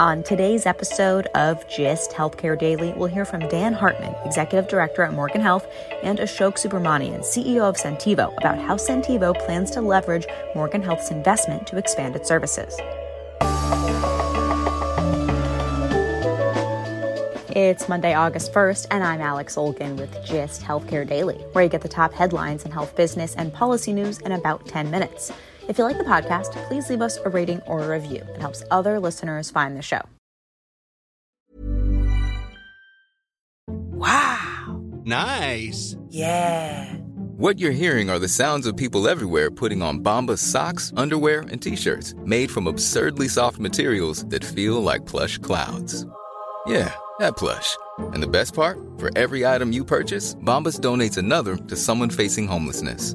On today's episode of GIST Healthcare Daily, we'll hear from Dan Hartman, Executive Director at Morgan Health, and Ashok Subramanian, CEO of Centivo, about how Centivo plans to leverage Morgan Health's investment to expand its services. It's Monday, August 1st, and I'm Alex Olgin with GIST Healthcare Daily, where you get the top headlines in health business and policy news in about 10 minutes. If you like the podcast, please leave us a rating or a review. It helps other listeners find the show. Wow. Nice. Yeah. What you're hearing are the sounds of people everywhere putting on Bombas socks, underwear, and t-shirts made from absurdly soft materials that feel like plush clouds. Yeah, that plush. And the best part? For every item you purchase, Bombas donates another to someone facing homelessness.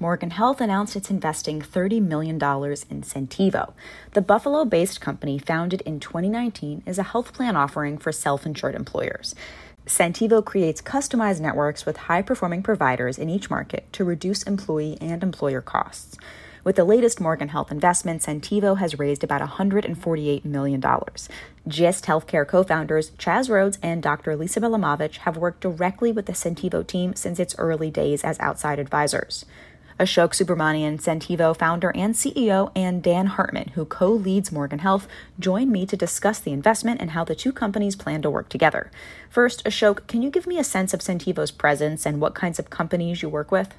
Morgan Health announced it's investing $30 million in Centivo. The Buffalo based company, founded in 2019, is a health plan offering for self insured employers. Centivo creates customized networks with high performing providers in each market to reduce employee and employer costs. With the latest Morgan Health investment, Centivo has raised about $148 million. GIST Healthcare co founders Chas Roades and Dr. Lisa Bielamowicz have worked directly with the Centivo team since its early days as outside advisors. Ashok Subramanian, Centivo founder and CEO, and Dan Hartman, who co leads Morgan Health, join me to discuss the investment and how the two companies plan to work together. First, Ashok, can you give me a sense of Centivo's presence and what kinds of companies you work with?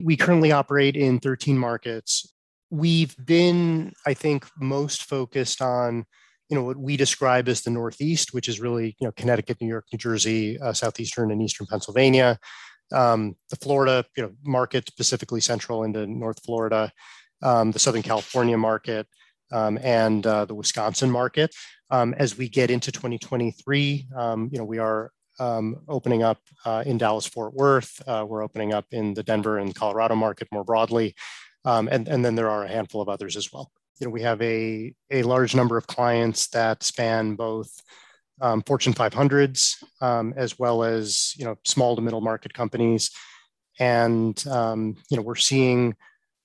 We currently operate in 13 markets. We've been, I think, most focused on you know what we describe as the Northeast, which is really you know Connecticut, New York, New Jersey, uh, southeastern and eastern Pennsylvania um, the Florida you know, market, specifically central into North Florida, um, the Southern California market, um, and uh, the Wisconsin market. Um, as we get into 2023, um, you know, we are um, opening up uh, in Dallas Fort Worth. Uh, we're opening up in the Denver and Colorado market more broadly, and and then there are a handful of others as well. You know, we have a a large number of clients that span both um, Fortune 500s, um, as well as you know small to middle market companies, and um, you know we're seeing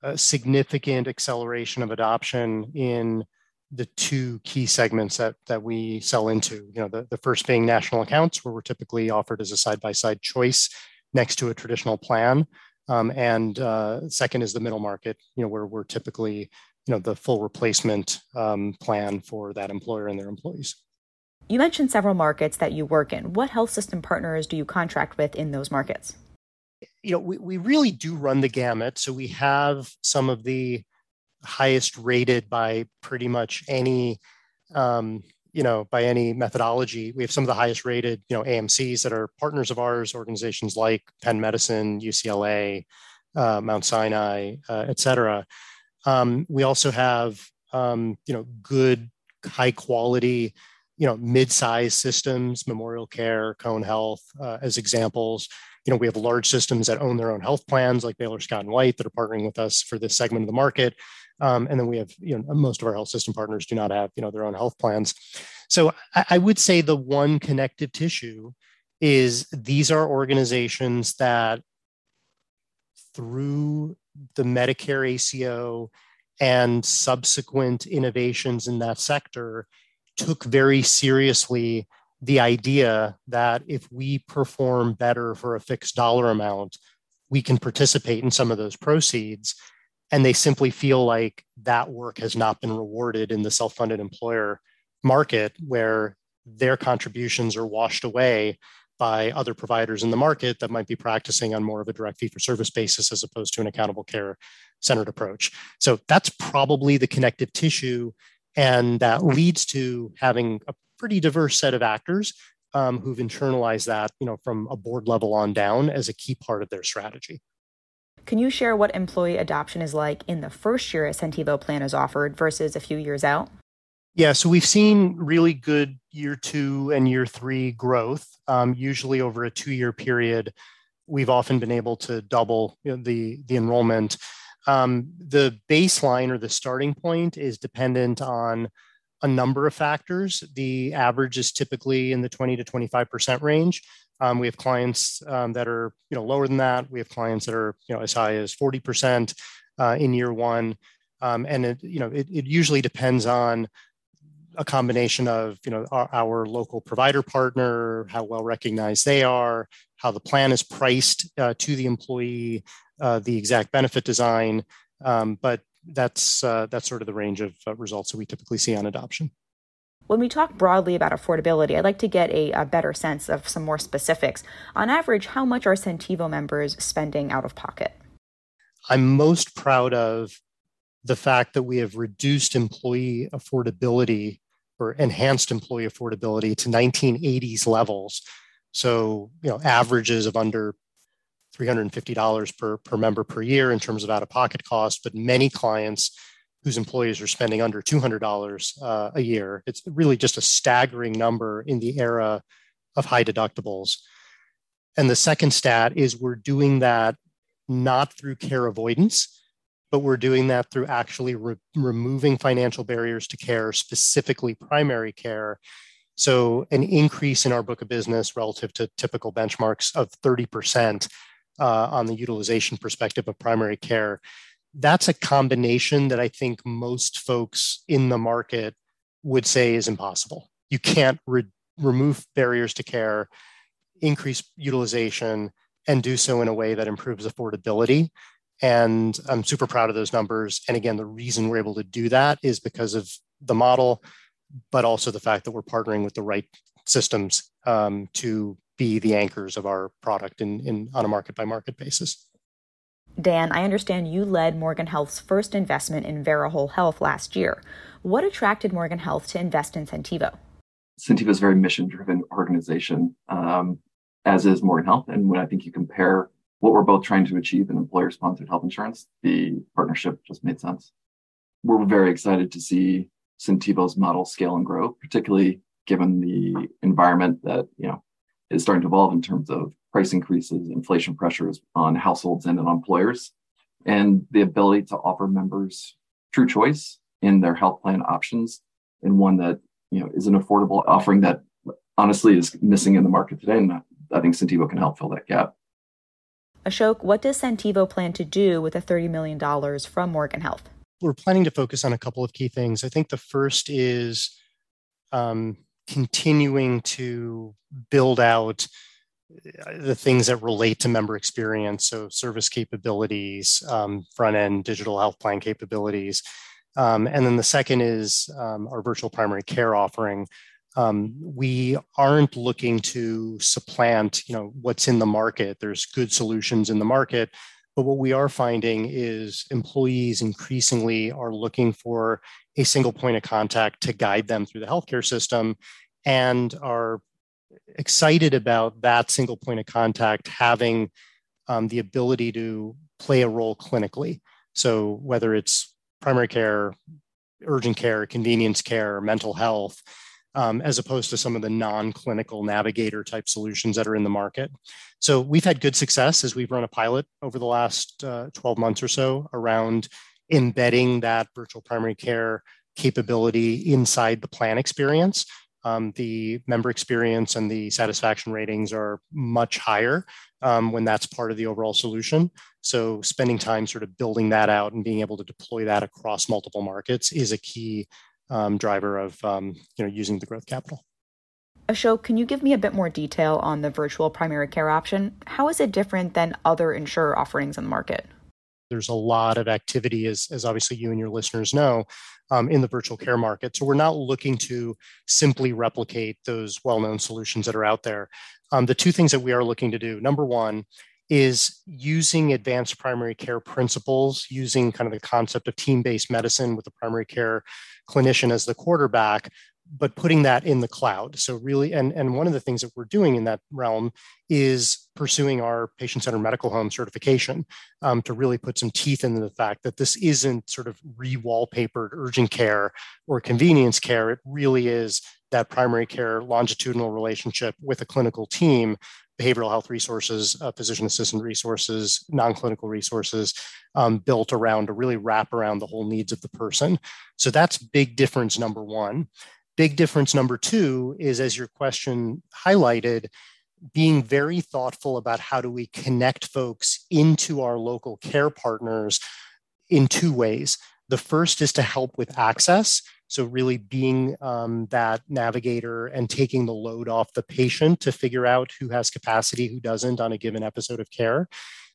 a significant acceleration of adoption in the two key segments that that we sell into. You know, the, the first being national accounts, where we're typically offered as a side by side choice next to a traditional plan, um, and uh, second is the middle market. You know, where we're typically you know the full replacement um, plan for that employer and their employees. You mentioned several markets that you work in. What health system partners do you contract with in those markets? You know, we, we really do run the gamut. So we have some of the highest rated by pretty much any, um, you know, by any methodology. We have some of the highest rated, you know, AMCs that are partners of ours, organizations like Penn Medicine, UCLA, uh, Mount Sinai, uh, et cetera. Um, we also have, um, you know, good, high quality you know mid-sized systems memorial care cone health uh, as examples. You know we have large systems that own their own health plans like baylor scott and white that are partnering with us for this segment of the market. Um, and then we have you know most of our health system partners do not have you know their own health plans. So I, I would say the one connective tissue is these are organizations that through the medicare aco and subsequent innovations in that sector took very seriously the idea that if we perform better for a fixed dollar amount, we can participate in some of those proceeds. And they simply feel like that work has not been rewarded in the self funded employer market, where their contributions are washed away by other providers in the market that might be practicing on more of a direct fee for service basis as opposed to an accountable care centered approach. So that's probably the connective tissue and that leads to having a pretty diverse set of actors um, who've internalized that, you know, from a board level on down as a key part of their strategy. Can you share what employee adoption is like in the first year a Centivo plan is offered versus a few years out? Yeah, so we've seen really good year two and year three growth. Um, usually over a two-year period, we've often been able to double you know, the the enrollment. Um, the baseline or the starting point is dependent on a number of factors. The average is typically in the 20 to 25% range. Um, we have clients um, that are you know lower than that. We have clients that are you know as high as 40% uh, in year one, um, and it you know it, it, usually depends on a combination of you know our, our, local provider partner, how well recognized they are, how the plan is priced uh, to the employee, uh, the exact benefit design. Um, but that's uh, that's sort of the range of uh, results that we typically see on adoption. When we talk broadly about affordability, I'd like to get a, a, better sense of some more specifics. On average, how much are Centivo members spending out of pocket? I'm most proud of the fact that we have reduced employee affordability or enhanced employee affordability to 1980s levels. So, you know, averages of under $350 per, per member per year in terms of out of pocket cost, but many clients whose employees are spending under $200 uh, a year. It's really just a staggering number in the era of high deductibles. And the second stat is we're doing that not through care avoidance, but we're doing that through actually re- removing financial barriers to care, specifically primary care. So, an increase in our book of business relative to typical benchmarks of 30% uh, on the utilization perspective of primary care that's a combination that I think most folks in the market would say is impossible. You can't re- remove barriers to care, increase utilization, and do so in a way that improves affordability. And I'm super proud of those numbers. And again, the reason we're able to do that is because of the model, but also the fact that we're partnering with the right systems um, to be the anchors of our product in, in on a market by market basis. Dan, I understand you led Morgan Health's first investment in Vera Whole Health last year. What attracted Morgan Health to invest in Centivo? Centivo is a very mission driven organization, um, as is Morgan Health. And when I think you compare what we're both trying to achieve in employer sponsored health insurance, the partnership just made sense. We're very excited to see Centivo's model scale and grow, particularly given the environment that you know is starting to evolve in terms of price increases, inflation pressures on households and on employers, and the ability to offer members true choice in their health plan options and one that you know is an affordable offering that honestly is missing in the market today. And I think Centivo can help fill that gap. Ashok, what does Centivo plan to do with the $30 million from Morgan Health? We're planning to focus on a couple of key things. I think the first is um, continuing to build out the things that relate to member experience, so service capabilities, um, front end digital health plan capabilities. Um, and then the second is um, our virtual primary care offering. Um, we aren't looking to supplant, you know, what's in the market. There's good solutions in the market, but what we are finding is employees increasingly are looking for a single point of contact to guide them through the healthcare system and are excited about that single point of contact having um, the ability to play a role clinically. So whether it's primary care, urgent care, convenience care, mental health, um, as opposed to some of the non-clinical navigator type solutions that are in the market. So we've had good success as we've run a pilot over the last uh, 12 months or so around embedding that virtual primary care capability inside the plan experience um, the member experience and the satisfaction ratings are much higher um, when that's part of the overall solution. So spending time sort of building that out and being able to deploy that across multiple markets is a key um, driver of um, you know using the growth capital. Ashok, can you give me a bit more detail on the virtual primary care option? How is it different than other insurer offerings in the market? There's a lot of activity, as, as obviously you and your listeners know, um, in the virtual care market. So we're not looking to simply replicate those well known solutions that are out there. Um, the two things that we are looking to do number one is using advanced primary care principles, using kind of the concept of team based medicine with the primary care clinician as the quarterback, but putting that in the cloud. So really, and and one of the things that we're doing in that realm is pursuing our patient-centered medical home certification um, to really put some teeth into the fact that this isn't sort of re-wallpapered urgent care or convenience care. It really is that primary care longitudinal relationship with a clinical team behavioral health resources, uh, physician assistant resources, non-clinical resources um, built around to really wrap around the whole needs of the person. So that's big difference number one. Big difference number two is, as your question highlighted, being very thoughtful about how do we connect folks into our local care partners in two ways. The first is to help with access. So, really being um, that navigator and taking the load off the patient to figure out who has capacity, who doesn't on a given episode of care.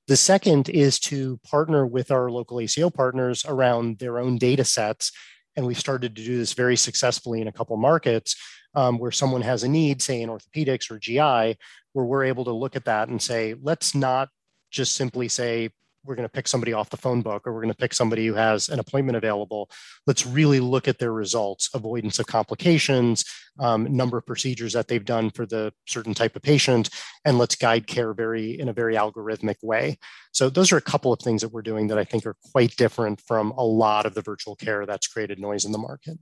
The second is to partner with our local ACO partners around their own data sets. And we've started to do this very successfully in a couple markets um, where someone has a need, say in orthopedics or GI, where we're able to look at that and say, let's not just simply say, we're going to pick somebody off the phone book or we're going to pick somebody who has an appointment available. Let's really look at their results avoidance of complications um, number of procedures that they've done for the certain type of patient and let's guide care very in a very algorithmic way. So those are a couple of things that we're doing that i think are quite different from a lot of the virtual care that's created noise in the market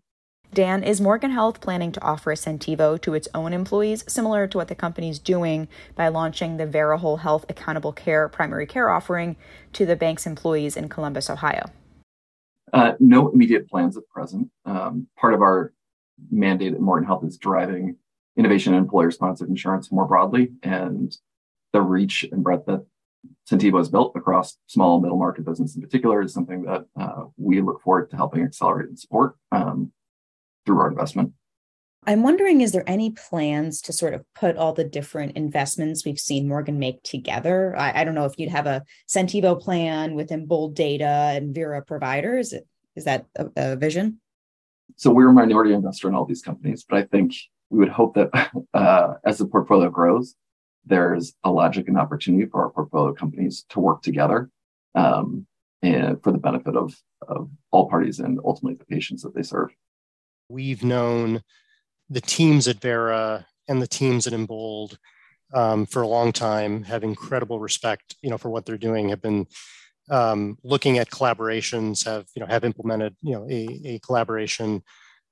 Dan, is Morgan Health planning to offer a Centivo to its own employees, similar to what the company's doing by launching the Vera Whole Health Accountable Care primary care offering to the bank's employees in Columbus, Ohio? Uh, no immediate plans at present. Um, part of our mandate at Morgan Health is driving innovation in employer sponsored insurance more broadly, and the reach and breadth that Centivo has built across small middle market business in particular is something that uh, we look forward to helping accelerate and support. Um, through our investment. I'm wondering, is there any plans to sort of put all the different investments we've seen Morgan make together? I, I don't know if you'd have a Centivo plan with Embold Data and Vera providers. Is that a, a, vision? So we're a minority investor in all these companies, but I think we would hope that uh, as the portfolio grows, there's a logic and opportunity for our portfolio companies to work together um, and for the benefit of, of all parties and ultimately the patients that they serve. We've known the teams at Vera and the teams at Embold um, for a long time, have incredible respect, you know, for what they're doing, have been um, looking at collaborations, have, you know, have implemented, you know, a, a collaboration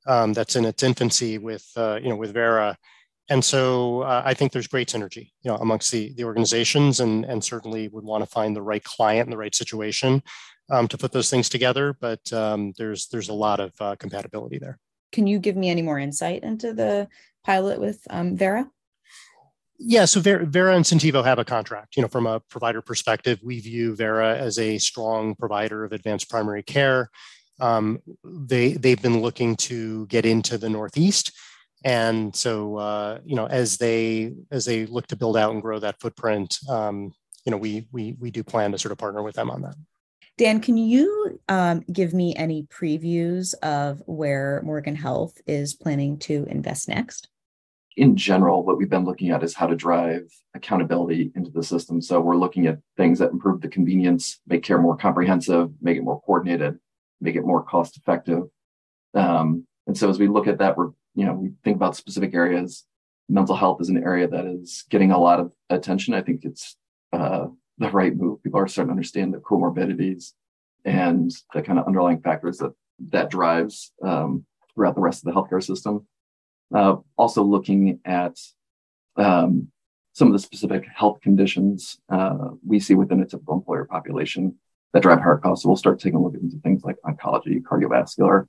um, that's in its infancy with, uh, you know, with Vera. And so uh, I think there's great synergy, you know, amongst the, the organizations and, and certainly would want to find the right client in the right situation um, to put those things together. But um, there's, there's a lot of uh, compatibility there. Can you give me any more insight into the pilot with um, Vera? Yeah, so Vera, and Centivo have a contract. You know, from a provider perspective, we view Vera as a strong provider of advanced primary care. Um, they they've been looking to get into the Northeast, and so uh, you know, as they as they look to build out and grow that footprint, um, you know, we we we do plan to sort of partner with them on that. Dan, can you um, give me any previews of where Morgan Health is planning to invest next? In general, what we've been looking at is how to drive accountability into the system. So we're looking at things that improve the convenience, make care more comprehensive, make it more coordinated, make it more cost effective. Um, and so as we look at that, we're you know we think about specific areas. Mental health is an area that is getting a lot of attention. I think it's uh, the right move. People are starting to understand the comorbidities and the kind of underlying factors that that drives um, throughout the rest of the healthcare system. Uh, also looking at um, some of the specific health conditions uh, we see within a typical employer population that drive higher costs. So we'll start taking a look into things like oncology, cardiovascular,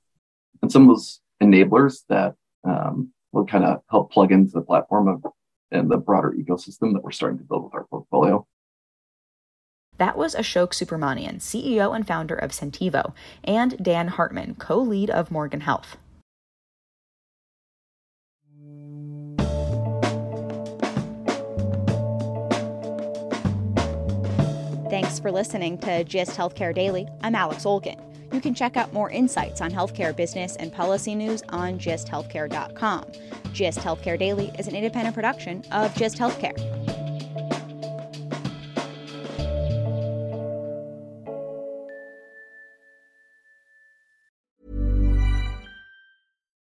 and some of those enablers that um, will kind of help plug into the platform of and the broader ecosystem that we're starting to build with our portfolio. That was Ashok Subramanian, CEO and founder of Centivo, and Dan Hartman, co lead of Morgan Health. Thanks for listening to GIST Healthcare Daily. I'm Alex Olgin. You can check out more insights on healthcare business and policy news on gisthealthcare.com. GIST Healthcare Daily is an independent production of GIST Healthcare.